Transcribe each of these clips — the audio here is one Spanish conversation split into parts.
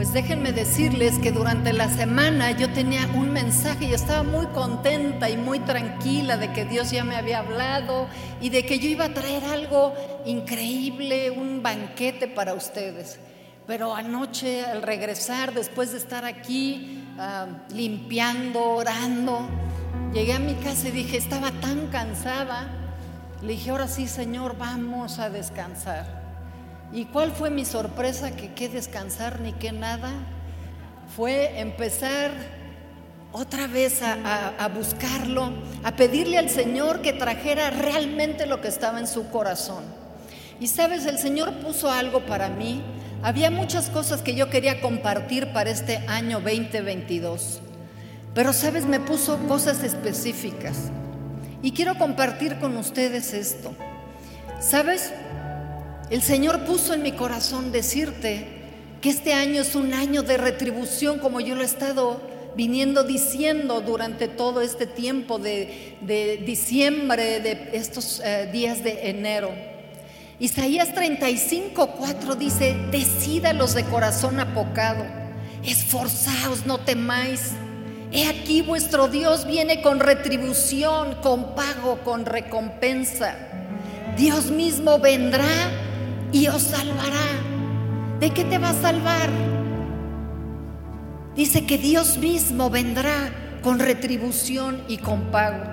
Pues déjenme decirles que durante la semana yo tenía un mensaje y estaba muy contenta y muy tranquila de que Dios ya me había hablado y de que yo iba a traer algo increíble, un banquete para ustedes. Pero anoche al regresar, después de estar aquí ah, limpiando, orando, llegué a mi casa y dije, estaba tan cansada. Le dije, ahora sí, Señor, vamos a descansar. ¿Y cuál fue mi sorpresa? Que qué descansar ni qué nada. Fue empezar otra vez a, buscarlo, a pedirle al Señor que trajera realmente lo que estaba en su corazón. Y sabes, el Señor puso algo para mí. Había muchas cosas que yo quería compartir para este año 2022. Pero sabes, me puso cosas específicas. Y quiero compartir con ustedes esto. ¿Sabes? El Señor puso en mi corazón decirte que este año es un año de retribución como yo lo he estado viniendo diciendo durante todo este tiempo de, diciembre, de estos eh, días de enero. Isaías 35, 4 dice, decídalos de corazón apocado, esforzaos, no temáis. He aquí vuestro Dios viene con retribución, con pago, con recompensa. Dios mismo vendrá y os salvará. ¿De qué te va a salvar? Dice que Dios mismo vendrá con retribución y con pago.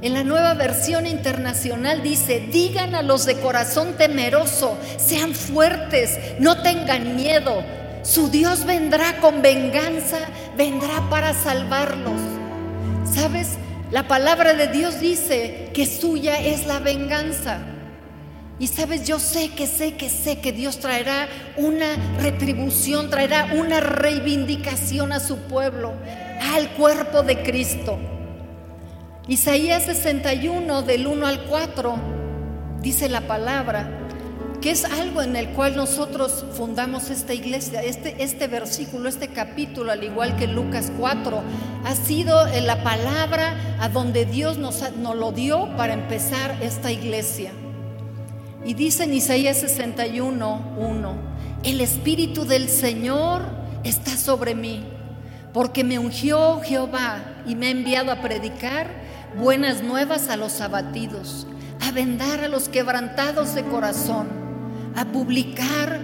En la nueva versión internacional dice, digan a los de corazón temeroso, sean fuertes, no tengan miedo. Su Dios vendrá con venganza, vendrá para salvarlos. ¿Sabes? La palabra de Dios dice que suya es la venganza. Y sabes, yo sé que sé que sé que Dios traerá una retribución, traerá una reivindicación a su pueblo, al cuerpo de Cristo. Isaías 61 del 1 al 4 dice la palabra, que es algo en el cual nosotros fundamos esta iglesia. Este, este versículo, este capítulo, al igual que Lucas 4, ha sido la palabra a donde Dios nos, nos lo dio para empezar esta iglesia. Y dice en Isaías 61, 1, el Espíritu del Señor está sobre mí, porque me ungió Jehová y me ha enviado a predicar buenas nuevas a los abatidos, a vendar a los quebrantados de corazón, a publicar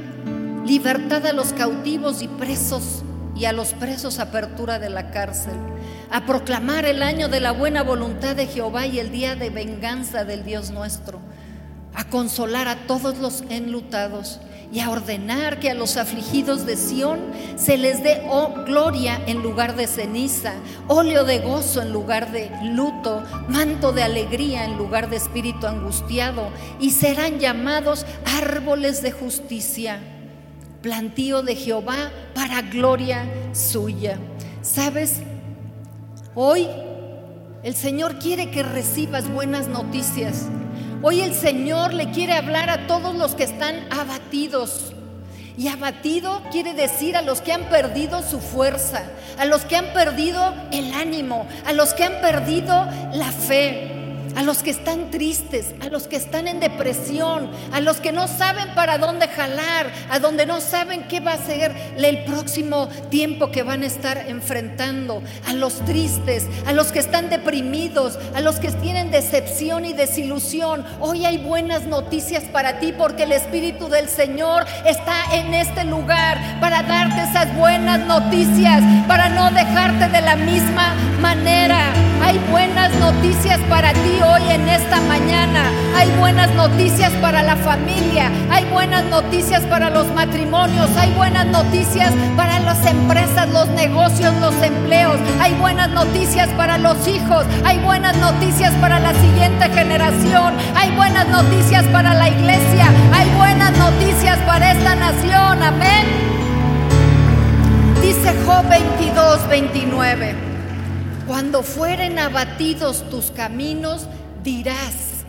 libertad a los cautivos y presos y a los presos apertura de la cárcel, a proclamar el año de la buena voluntad de Jehová y el día de venganza del Dios nuestro a consolar a todos los enlutados y a ordenar que a los afligidos de Sión se les dé oh, gloria en lugar de ceniza, óleo de gozo en lugar de luto, manto de alegría en lugar de espíritu angustiado, y serán llamados árboles de justicia, plantío de Jehová para gloria suya. ¿Sabes? Hoy el Señor quiere que recibas buenas noticias. Hoy el Señor le quiere hablar a todos los que están abatidos. Y abatido quiere decir a los que han perdido su fuerza, a los que han perdido el ánimo, a los que han perdido la fe a los que están tristes, a los que están en depresión, a los que no saben para dónde jalar, a donde no saben qué va a ser el próximo tiempo que van a estar enfrentando, a los tristes, a los que están deprimidos, a los que tienen decepción y desilusión. Hoy hay buenas noticias para ti porque el Espíritu del Señor está en este lugar para darte esas buenas noticias, para no dejarte de la misma manera. Hay buenas noticias para ti hoy en esta mañana. Hay buenas noticias para la familia, hay buenas noticias para los matrimonios, hay buenas noticias para las empresas, los negocios, los empleos, hay buenas noticias para los hijos, hay buenas noticias para la siguiente generación, hay buenas noticias para la iglesia, hay buenas noticias para esta nación. Amén. Dice Job 22, 29. Cuando fueren abatidos tus caminos, dirás,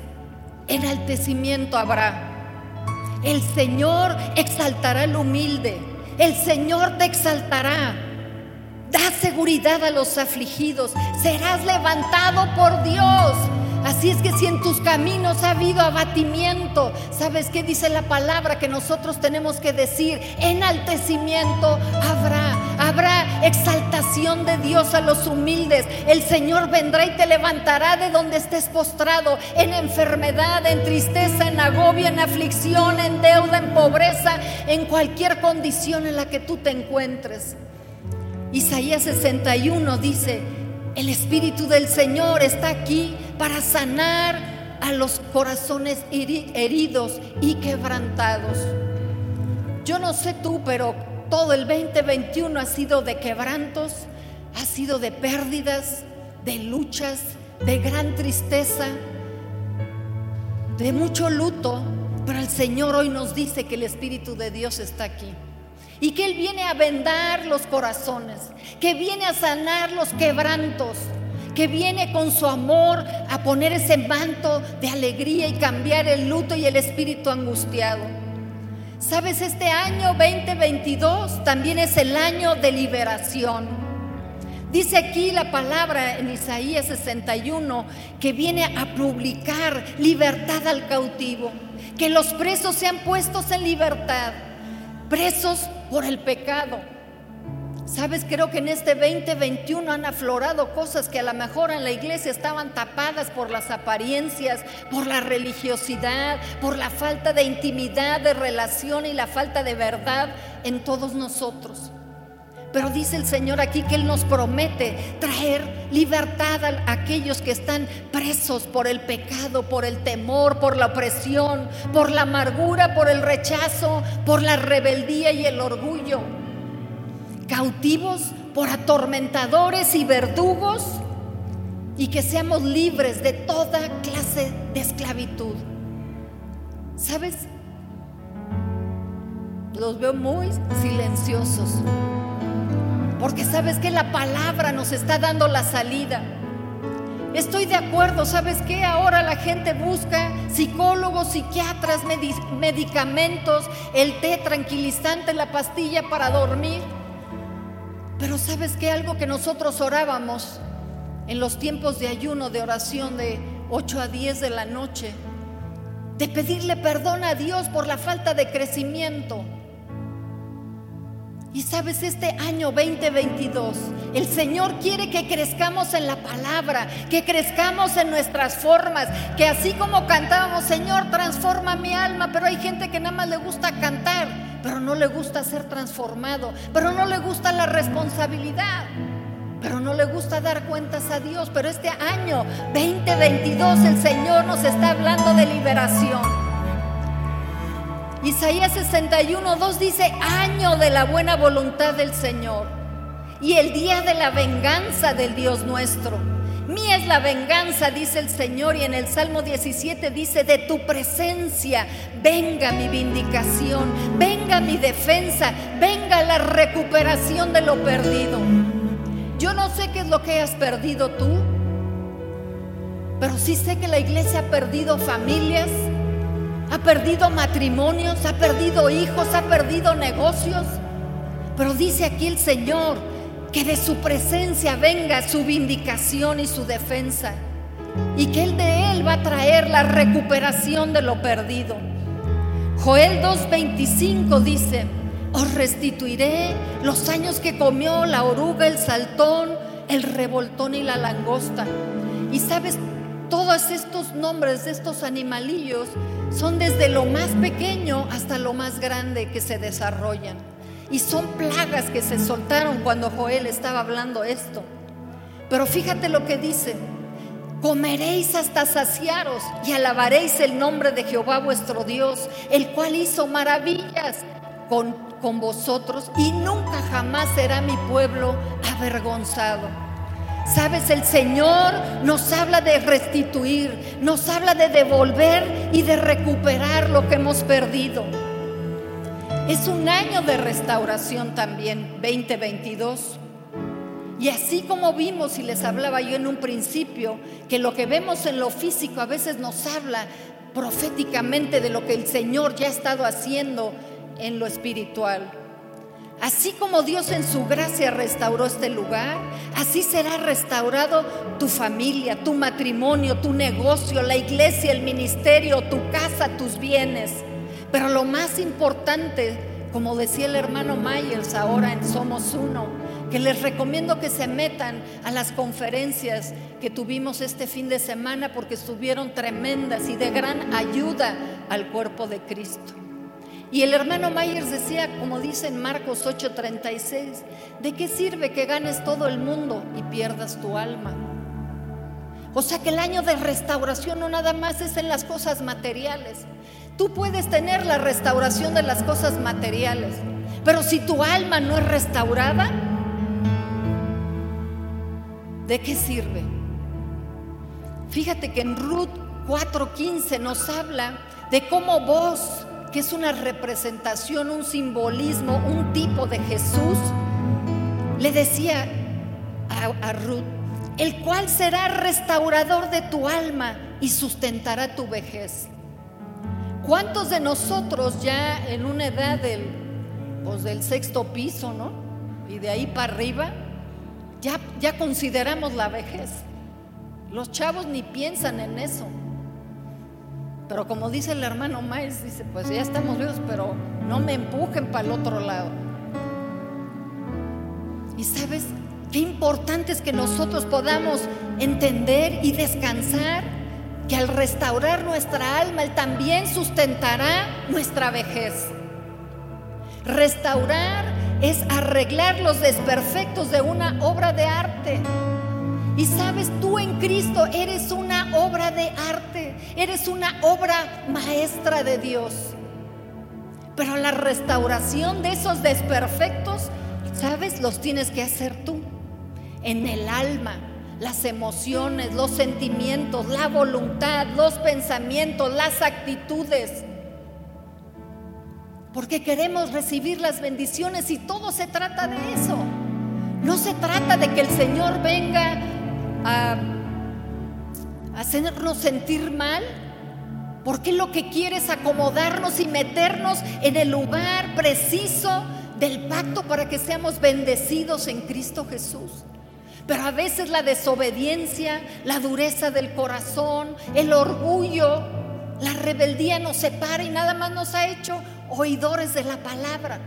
enaltecimiento habrá. El Señor exaltará al humilde, el Señor te exaltará. Da seguridad a los afligidos, serás levantado por Dios. Así es que si en tus caminos ha habido abatimiento, ¿sabes qué dice la palabra que nosotros tenemos que decir? Enaltecimiento habrá, habrá exaltación de Dios a los humildes. El Señor vendrá y te levantará de donde estés postrado, en enfermedad, en tristeza, en agobio, en aflicción, en deuda, en pobreza, en cualquier condición en la que tú te encuentres. Isaías 61 dice, el Espíritu del Señor está aquí para sanar a los corazones heridos y quebrantados. Yo no sé tú, pero todo el 2021 ha sido de quebrantos, ha sido de pérdidas, de luchas, de gran tristeza, de mucho luto, pero el Señor hoy nos dice que el Espíritu de Dios está aquí y que Él viene a vendar los corazones, que viene a sanar los quebrantos, que viene con su amor a poner ese manto de alegría y cambiar el luto y el espíritu angustiado. Sabes, este año 2022 también es el año de liberación. Dice aquí la palabra en Isaías 61 que viene a publicar libertad al cautivo, que los presos sean puestos en libertad, presos por el pecado. Sabes, creo que en este 2021 han aflorado cosas que a lo mejor en la iglesia estaban tapadas por las apariencias, por la religiosidad, por la falta de intimidad, de relación y la falta de verdad en todos nosotros. Pero dice el Señor aquí que Él nos promete traer libertad a aquellos que están presos por el pecado, por el temor, por la opresión, por la amargura, por el rechazo, por la rebeldía y el orgullo. Cautivos por atormentadores y verdugos y que seamos libres de toda clase de esclavitud. ¿Sabes? Los veo muy silenciosos. Porque sabes que la palabra nos está dando la salida. Estoy de acuerdo, ¿sabes qué? Ahora la gente busca psicólogos, psiquiatras, medicamentos, el té tranquilizante, la pastilla para dormir. Pero ¿sabes qué? Algo que nosotros orábamos en los tiempos de ayuno, de oración de 8 a 10 de la noche, de pedirle perdón a Dios por la falta de crecimiento y sabes, este año 2022, el Señor quiere que crezcamos en la palabra, que crezcamos en nuestras formas, que así como cantábamos, Señor, transforma mi alma, pero hay gente que nada más le gusta cantar, pero no le gusta ser transformado, pero no le gusta la responsabilidad, pero no le gusta dar cuentas a Dios. Pero este año 2022 el Señor nos está hablando de liberación. Isaías 61, 2 dice, año de la buena voluntad del Señor y el día de la venganza del Dios nuestro. Mía es la venganza, dice el Señor, y en el Salmo 17 dice, de tu presencia venga mi vindicación, venga mi defensa, venga la recuperación de lo perdido. Yo no sé qué es lo que has perdido tú, pero sí sé que la iglesia ha perdido familias, ha perdido matrimonios, ha perdido hijos, ha perdido negocios. Pero dice aquí el Señor que de su presencia venga su vindicación y su defensa. Y que Él de Él va a traer la recuperación de lo perdido. Joel 2.25 dice, os restituiré los años que comió la oruga, el saltón, el revoltón y la langosta. Y sabes, todos estos nombres de estos animalillos son desde lo más pequeño hasta lo más grande que se desarrollan. Y son plagas que se soltaron cuando Joel estaba hablando esto. Pero fíjate lo que dice. Comeréis hasta saciaros y alabaréis el nombre de Jehová vuestro Dios, el cual hizo maravillas con, con vosotros y nunca jamás será mi pueblo avergonzado. Sabes, el Señor nos habla de restituir, nos habla de devolver y de recuperar lo que hemos perdido. Es un año de restauración también, 2022. Y así como vimos y les hablaba yo en un principio, que lo que vemos en lo físico a veces nos habla proféticamente de lo que el Señor ya ha estado haciendo en lo espiritual. Así como Dios en su gracia restauró este lugar, así será restaurado tu familia, tu matrimonio, tu negocio, la iglesia, el ministerio, tu casa, tus bienes. Pero lo más importante, como decía el hermano Myers ahora en Somos Uno, que les recomiendo que se metan a las conferencias que tuvimos este fin de semana porque estuvieron tremendas y de gran ayuda al cuerpo de Cristo. Y el hermano Myers decía, como dice en Marcos 8:36, ¿de qué sirve que ganes todo el mundo y pierdas tu alma? O sea que el año de restauración no nada más es en las cosas materiales. Tú puedes tener la restauración de las cosas materiales, pero si tu alma no es restaurada, ¿de qué sirve? Fíjate que en Ruth 4:15 nos habla de cómo vos que es una representación, un simbolismo, un tipo de Jesús, le decía a, Ruth, el cual será restaurador de tu alma y sustentará tu vejez. ¿Cuántos de nosotros ya en una edad del, pues del sexto piso, ¿no? Y de ahí para arriba, ya, ya consideramos la vejez? Los chavos ni piensan en eso. Pero como dice el hermano Maes, dice, pues ya estamos vivos, pero no me empujen para el otro lado. Y sabes, qué importante es que nosotros podamos entender y descansar que al restaurar nuestra alma, Él también sustentará nuestra vejez. Restaurar es arreglar los desperfectos de una obra de arte. Y sabes, tú en Cristo eres una obra de arte, eres una obra maestra de Dios. Pero la restauración de esos desperfectos, sabes, los tienes que hacer tú, en el alma, las emociones, los sentimientos, la voluntad, los pensamientos, las actitudes. Porque queremos recibir las bendiciones y todo se trata de eso. No se trata de que el Señor venga a hacernos sentir mal, porque lo que quiere es acomodarnos y meternos en el lugar preciso del pacto para que seamos bendecidos en Cristo Jesús. Pero a veces la desobediencia, la dureza del corazón, el orgullo, la rebeldía nos separa y nada más nos ha hecho oidores de la palabra.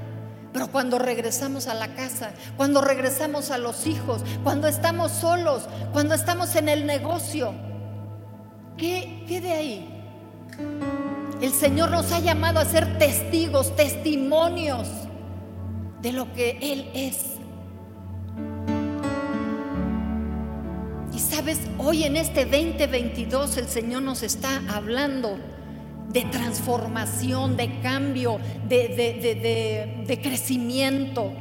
Pero cuando regresamos a la casa, cuando regresamos a los hijos, cuando estamos solos, cuando estamos en el negocio, ¿qué, qué de ahí? El Señor nos ha llamado a ser testigos, testimonios de lo que Él es. Hoy en este 2022 el Señor nos está hablando de transformación, de cambio, de, crecimiento.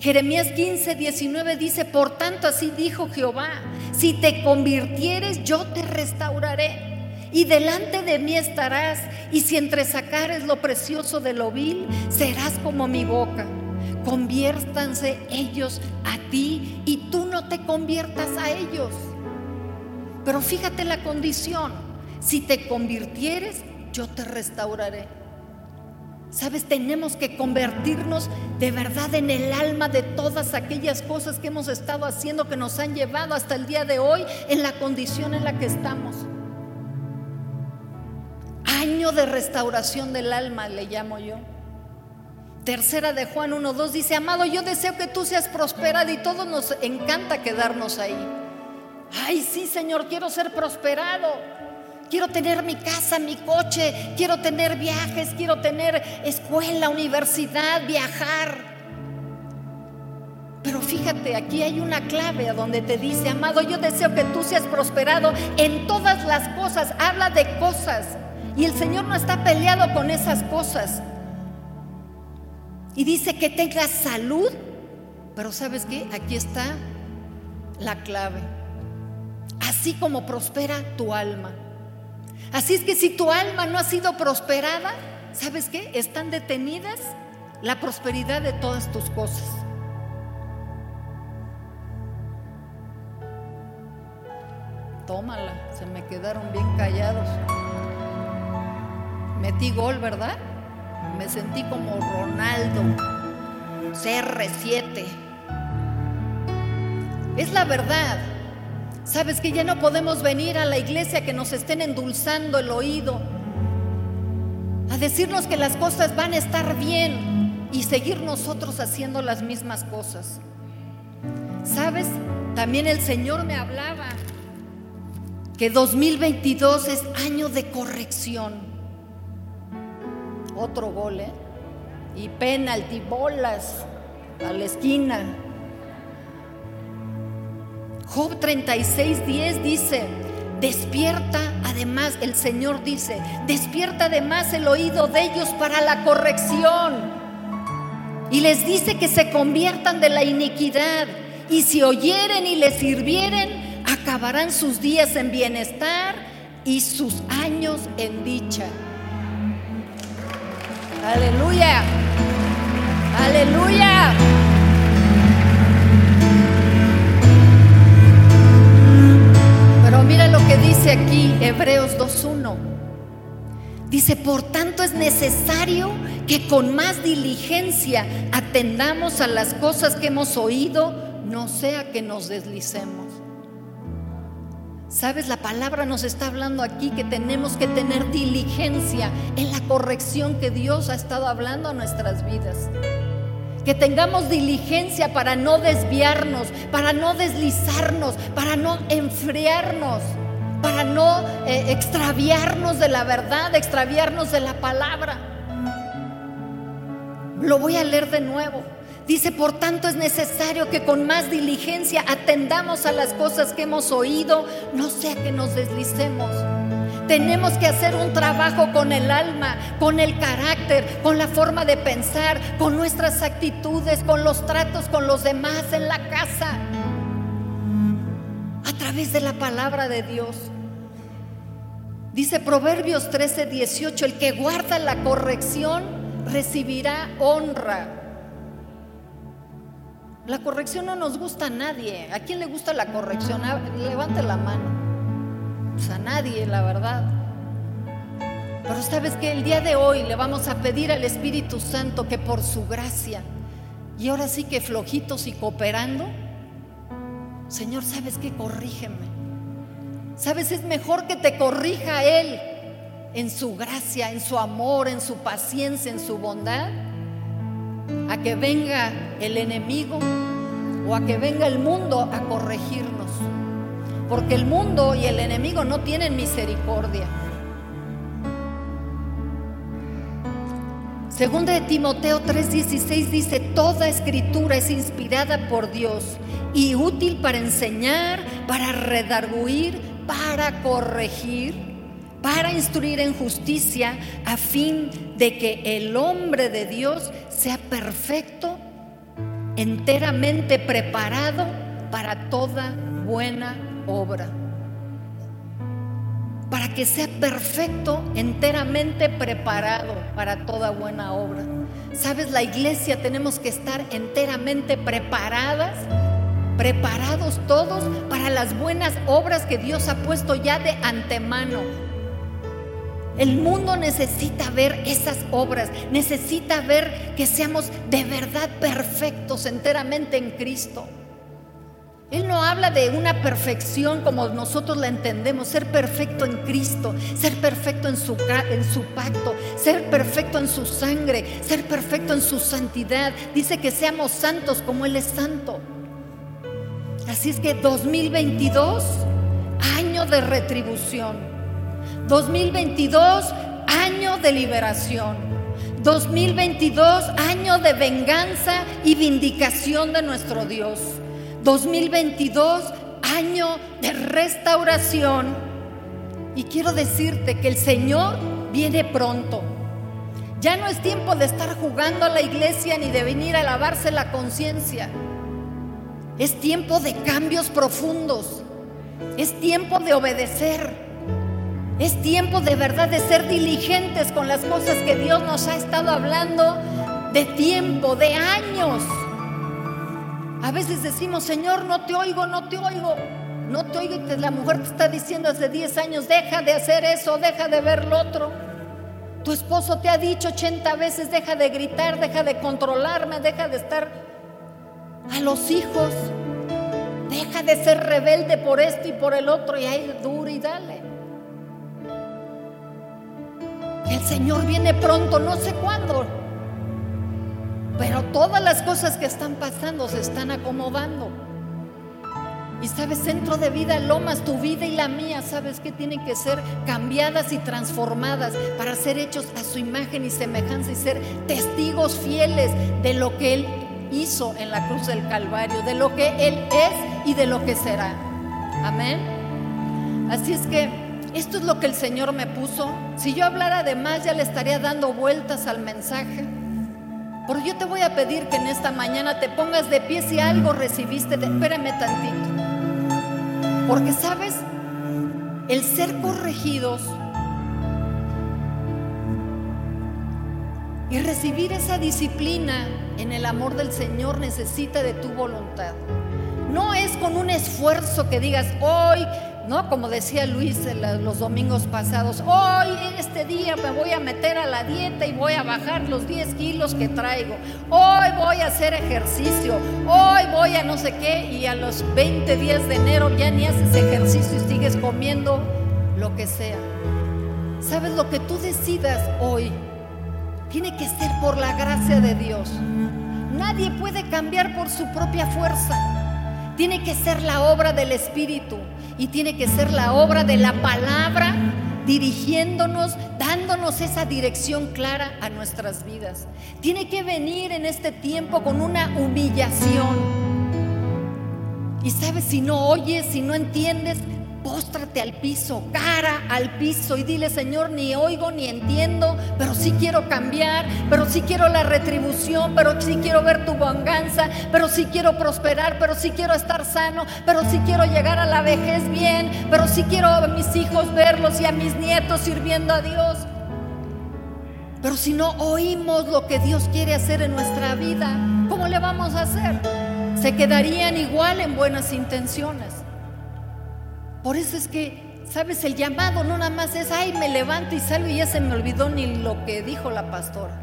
Jeremías 15, 19 dice, por tanto así dijo Jehová, si te convirtieres yo te restauraré y delante de mí estarás y si entresacares lo precioso de lo vil, serás como mi boca. Conviértanse ellos a ti y tú no te conviertas a ellos. Pero fíjate la condición, si te convirtieres yo te restauraré. Sabes, tenemos que convertirnos de verdad en el alma de todas aquellas cosas que hemos estado haciendo que nos han llevado hasta el día de hoy en la condición en la que estamos. Año de restauración del alma le llamo yo. Tercera de Juan 1.2 dice, amado, yo deseo que tú seas prosperado y todos nos encanta quedarnos ahí. Ay, sí, Señor, quiero ser prosperado. Quiero tener mi casa, mi coche, quiero tener viajes, quiero tener escuela, universidad, viajar. Pero fíjate, aquí hay una clave a donde te dice, amado, yo deseo que tú seas prosperado en todas las cosas. Habla de cosas. Y el Señor no está peleado con esas cosas. Y dice que tengas salud. Pero sabes qué? Aquí está la clave. Así como prospera tu alma. Así es que si tu alma no ha sido prosperada, ¿sabes qué? Están detenidas la prosperidad de todas tus cosas. Tómala, se me quedaron bien callados. Metí gol, ¿verdad? Me sentí como Ronaldo. CR7. Es la verdad. Sabes que ya no podemos venir a la iglesia que nos estén endulzando el oído, a decirnos que las cosas van a estar bien y seguir nosotros haciendo las mismas cosas. Sabes, también el Señor me hablaba que 2022 es año de corrección. Otro gol, ¿eh? Y penalti, bolas a la esquina. Job 36, 10 dice, despierta además, el Señor dice, despierta además el oído de ellos para la corrección. Y les dice que se conviertan de la iniquidad. Y si oyeren y les sirvieren, acabarán sus días en bienestar y sus años en dicha. Aleluya. Aleluya. Mira lo que dice aquí Hebreos 2.1. Dice, por tanto es necesario que con más diligencia atendamos a las cosas que hemos oído, no sea que nos deslicemos. Sabes, la palabra nos está hablando aquí que tenemos que tener diligencia en la corrección que Dios ha estado hablando a nuestras vidas. Que tengamos diligencia para no desviarnos, para no deslizarnos, para no enfriarnos, para no eh, extraviarnos de la verdad, extraviarnos de la palabra. Lo voy a leer de nuevo. Dice, por tanto es necesario que con más diligencia atendamos a las cosas que hemos oído, no sea que nos deslicemos. Tenemos que hacer un trabajo con el alma, con el carácter, con la forma de pensar, con nuestras actitudes, con los tratos con los demás en la casa, a través de la palabra de Dios. Dice Proverbios 13, 18, el que guarda la corrección recibirá honra. La corrección no nos gusta a nadie. ¿A quién le gusta la corrección? Levante la mano. A nadie, la verdad. Pero sabes que el día de hoy le vamos a pedir al Espíritu Santo que por su gracia, y ahora sí que flojitos y cooperando, Señor, ¿sabes qué? Corrígeme. ¿Sabes? Es mejor que te corrija Él en su gracia, en su amor, en su paciencia, en su bondad a que venga el enemigo o a que venga el mundo a corregirnos. Porque el mundo y el enemigo no tienen misericordia. Segunda de Timoteo 3:16 dice, toda escritura es inspirada por Dios y útil para enseñar, para redarguir, para corregir para instruir en justicia a fin de que el hombre de Dios sea perfecto, enteramente preparado para toda buena obra. Para que sea perfecto, enteramente preparado para toda buena obra. ¿Sabes? La iglesia tenemos que estar enteramente preparadas, preparados todos para las buenas obras que Dios ha puesto ya de antemano el mundo necesita ver esas obras, necesita ver que seamos de verdad perfectos enteramente en Cristo. Él no habla de una perfección como nosotros la entendemos, ser perfecto en Cristo, ser perfecto en su, en su pacto, ser perfecto en su sangre, ser perfecto en su santidad. Dice que seamos santos como Él es santo. Así es que 2022, año de retribución. 2022, año de liberación. 2022, año de venganza y vindicación de nuestro Dios. 2022, año de restauración. Y quiero decirte que el Señor viene pronto. Ya no es tiempo de estar jugando a la iglesia ni de venir a lavarse la conciencia. Es tiempo de cambios profundos. Es tiempo de obedecer. Es tiempo de verdad de ser diligentes con las cosas que Dios nos ha estado hablando de tiempo, de años. A veces decimos, Señor, no te oigo, no te oigo, no te oigo. Y la mujer te está diciendo hace 10 años, deja de hacer eso, deja de ver lo otro. Tu esposo te ha dicho 80 veces, deja de gritar, deja de controlarme, deja de estar a los hijos. Deja de ser rebelde por esto y por el otro y ahí duro y dale. El Señor viene pronto, no sé cuándo. Pero todas las cosas que están pasando se están acomodando. Y sabes, centro de vida, Lomas, tu vida y la mía, sabes que tienen que ser cambiadas y transformadas para ser hechos a su imagen y semejanza y ser testigos fieles de lo que Él hizo en la cruz del Calvario, de lo que Él es y de lo que será. Amén. Así es que esto es lo que el Señor me puso. Si yo hablara de más, ya le estaría dando vueltas al mensaje. Pero yo te voy a pedir que en esta mañana te pongas de pie si algo recibiste. De, espérame tantito. Porque sabes, el ser corregidos y recibir esa disciplina en el amor del Señor necesita de tu voluntad. No es con un esfuerzo que digas, hoy ¿no? Como decía Luis los domingos pasados, hoy este día me voy a meter a la dieta y voy a bajar los 10 kilos que traigo, hoy voy a hacer ejercicio, hoy voy a no sé qué y a los 20 días de enero ya ni haces ejercicio y sigues comiendo lo que sea. ¿Sabes lo que tú decidas hoy? Tiene que ser por la gracia de Dios. Nadie puede cambiar por su propia fuerza. Tiene que ser la obra del Espíritu y tiene que ser la obra de la palabra dirigiéndonos, dándonos esa dirección clara a nuestras vidas. Tiene que venir en este tiempo con una humillación. Y sabes, si no oyes, si no entiendes, póstrate al piso, cara al piso y dile, Señor, ni oigo ni entiendo, pero sí quiero cambiar, pero sí quiero la retribución, pero sí quiero ver tu venganza, pero sí quiero prosperar, pero sí quiero estar sano, pero sí quiero llegar a la vejez bien, pero sí quiero a mis hijos verlos y a mis nietos sirviendo a Dios. Pero si no oímos lo que Dios quiere hacer en nuestra vida, ¿cómo le vamos a hacer? Se quedarían igual en buenas intenciones. Por eso es que, ¿sabes? El llamado no nada más es, ay, me levanto y salgo y ya se me olvidó ni lo que dijo la pastora.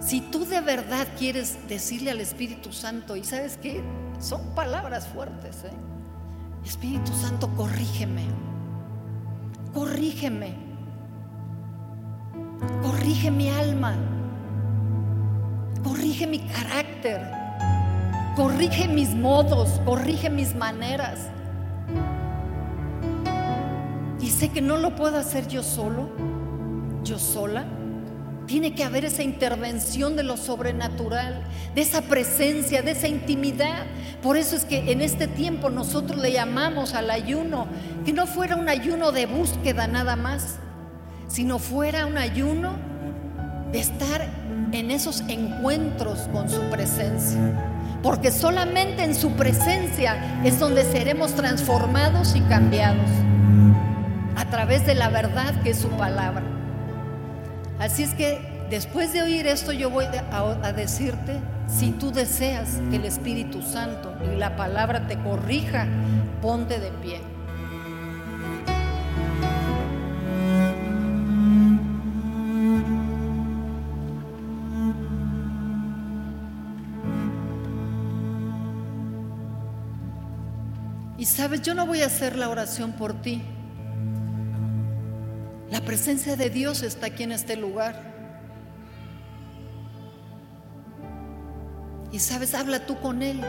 Si tú de verdad quieres decirle al Espíritu Santo, y sabes que son palabras fuertes, ¿eh? Espíritu Santo, corrígeme, corrígeme, corrige mi alma, corrige mi carácter, corrige mis modos, corrige mis maneras. Sé que no lo puedo hacer yo solo, yo sola. Tiene que haber esa intervención de lo sobrenatural, de esa presencia, de esa intimidad. Por eso es que en este tiempo nosotros le llamamos al ayuno, que no fuera un ayuno de búsqueda nada más, sino fuera un ayuno de estar en esos encuentros con su presencia. Porque solamente en su presencia es donde seremos transformados y cambiados través de la verdad que es su palabra. Así es que después de oír esto yo voy a, decirte, si tú deseas que el Espíritu Santo y la palabra te corrija, ponte de pie. Y sabes, yo no voy a hacer la oración por ti. La presencia de Dios está aquí en este lugar. Y sabes, habla tú con Él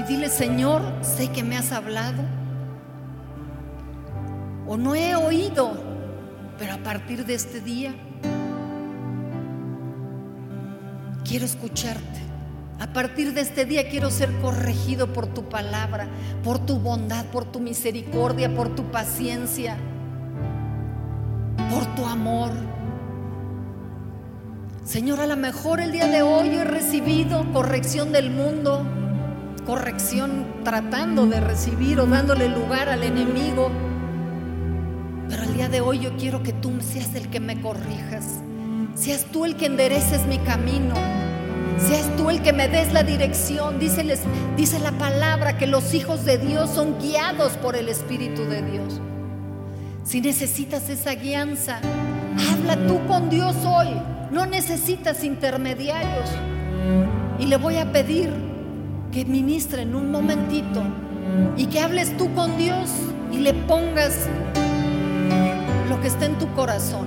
y dile, Señor, sé que me has hablado. O no he oído, pero a partir de este día quiero escucharte. A partir de este día quiero ser corregido por tu palabra, por tu bondad, por tu misericordia, por tu paciencia por tu amor. Señor, a lo mejor el día de hoy he recibido corrección del mundo, corrección tratando de recibir o dándole lugar al enemigo. Pero el día de hoy yo quiero que tú seas el que me corrijas. Seas tú el que endereces mi camino. Seas tú el que me des la dirección. dice la palabra que los hijos de Dios son guiados por el Espíritu de Dios. Si necesitas esa guianza, habla tú con Dios hoy. No necesitas intermediarios. Y le voy a pedir que ministre en un momentito y que hables tú con Dios y le pongas lo que está en tu corazón.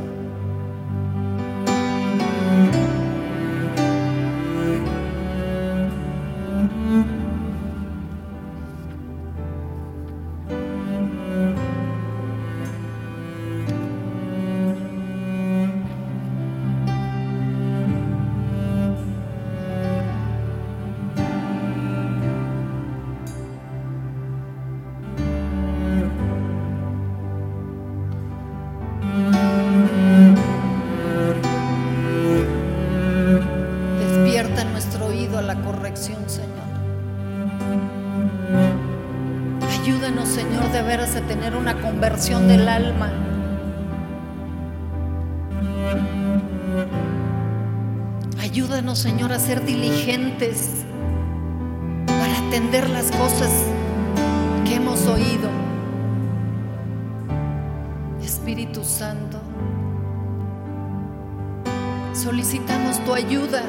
Del alma. Ayúdanos, Señor, a ser diligentes para atender las cosas que hemos oído. Espíritu Santo, solicitamos tu ayuda.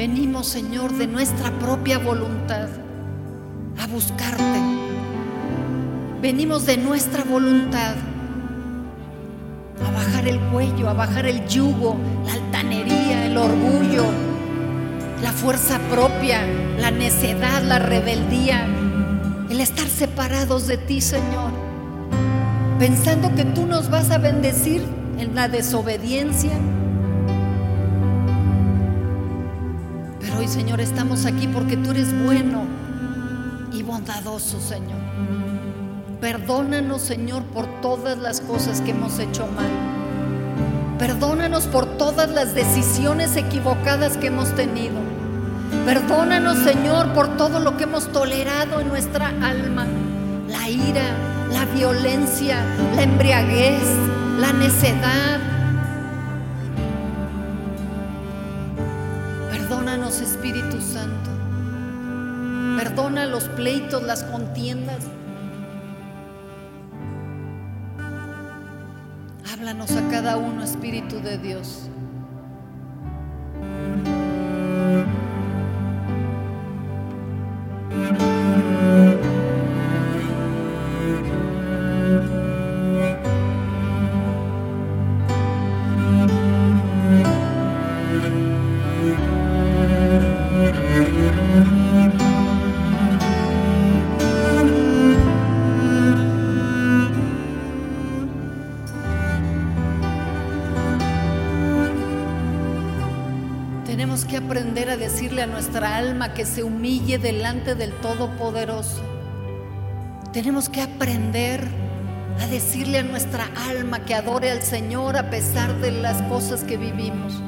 Venimos, Señor, de nuestra propia voluntad a buscarte. Venimos de nuestra voluntad a bajar el cuello, a bajar el yugo, la altanería, el orgullo, la fuerza propia, la necedad, la rebeldía, el estar separados de ti, Señor, pensando que tú nos vas a bendecir en la desobediencia. Hoy, Señor, estamos aquí porque tú eres bueno y bondadoso, Señor. Perdónanos, Señor, por todas las cosas que hemos hecho mal. Perdónanos por todas las decisiones equivocadas que hemos tenido. Perdónanos, Señor, por todo lo que hemos tolerado en nuestra alma. La ira, la violencia, la embriaguez, la necedad. Santo. Perdona los pleitos, las contiendas. Háblanos a cada uno, Espíritu de Dios. A nuestra alma que se humille delante del Todopoderoso. Tenemos que aprender a decirle a nuestra alma que adore al Señor a pesar de las cosas que vivimos.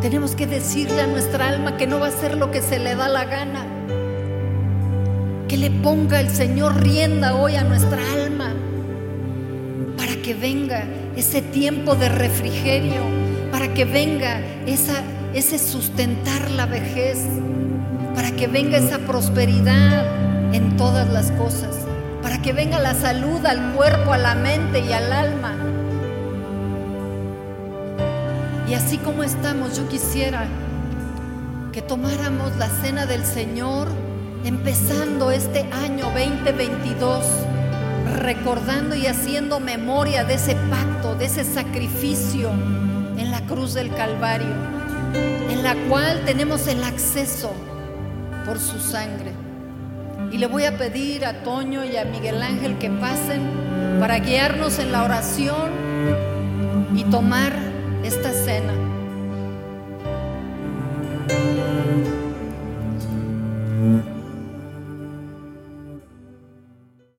Tenemos que decirle a nuestra alma que no va a hacer lo que se le da la gana. Que le ponga el Señor rienda hoy a nuestra alma para que venga ese tiempo de refrigerio, para que venga esa ese sustentar la vejez, para que venga esa prosperidad en todas las cosas, para que venga la salud al cuerpo, a la mente y al alma. Y así como estamos, yo quisiera que tomáramos la cena del Señor empezando este año 2022, recordando y haciendo memoria de ese pacto, de ese sacrificio en la cruz del Calvario en la cual tenemos el acceso por su sangre. Y le voy a pedir a Toño y a Miguel Ángel que pasen para guiarnos en la oración y tomar esta cena.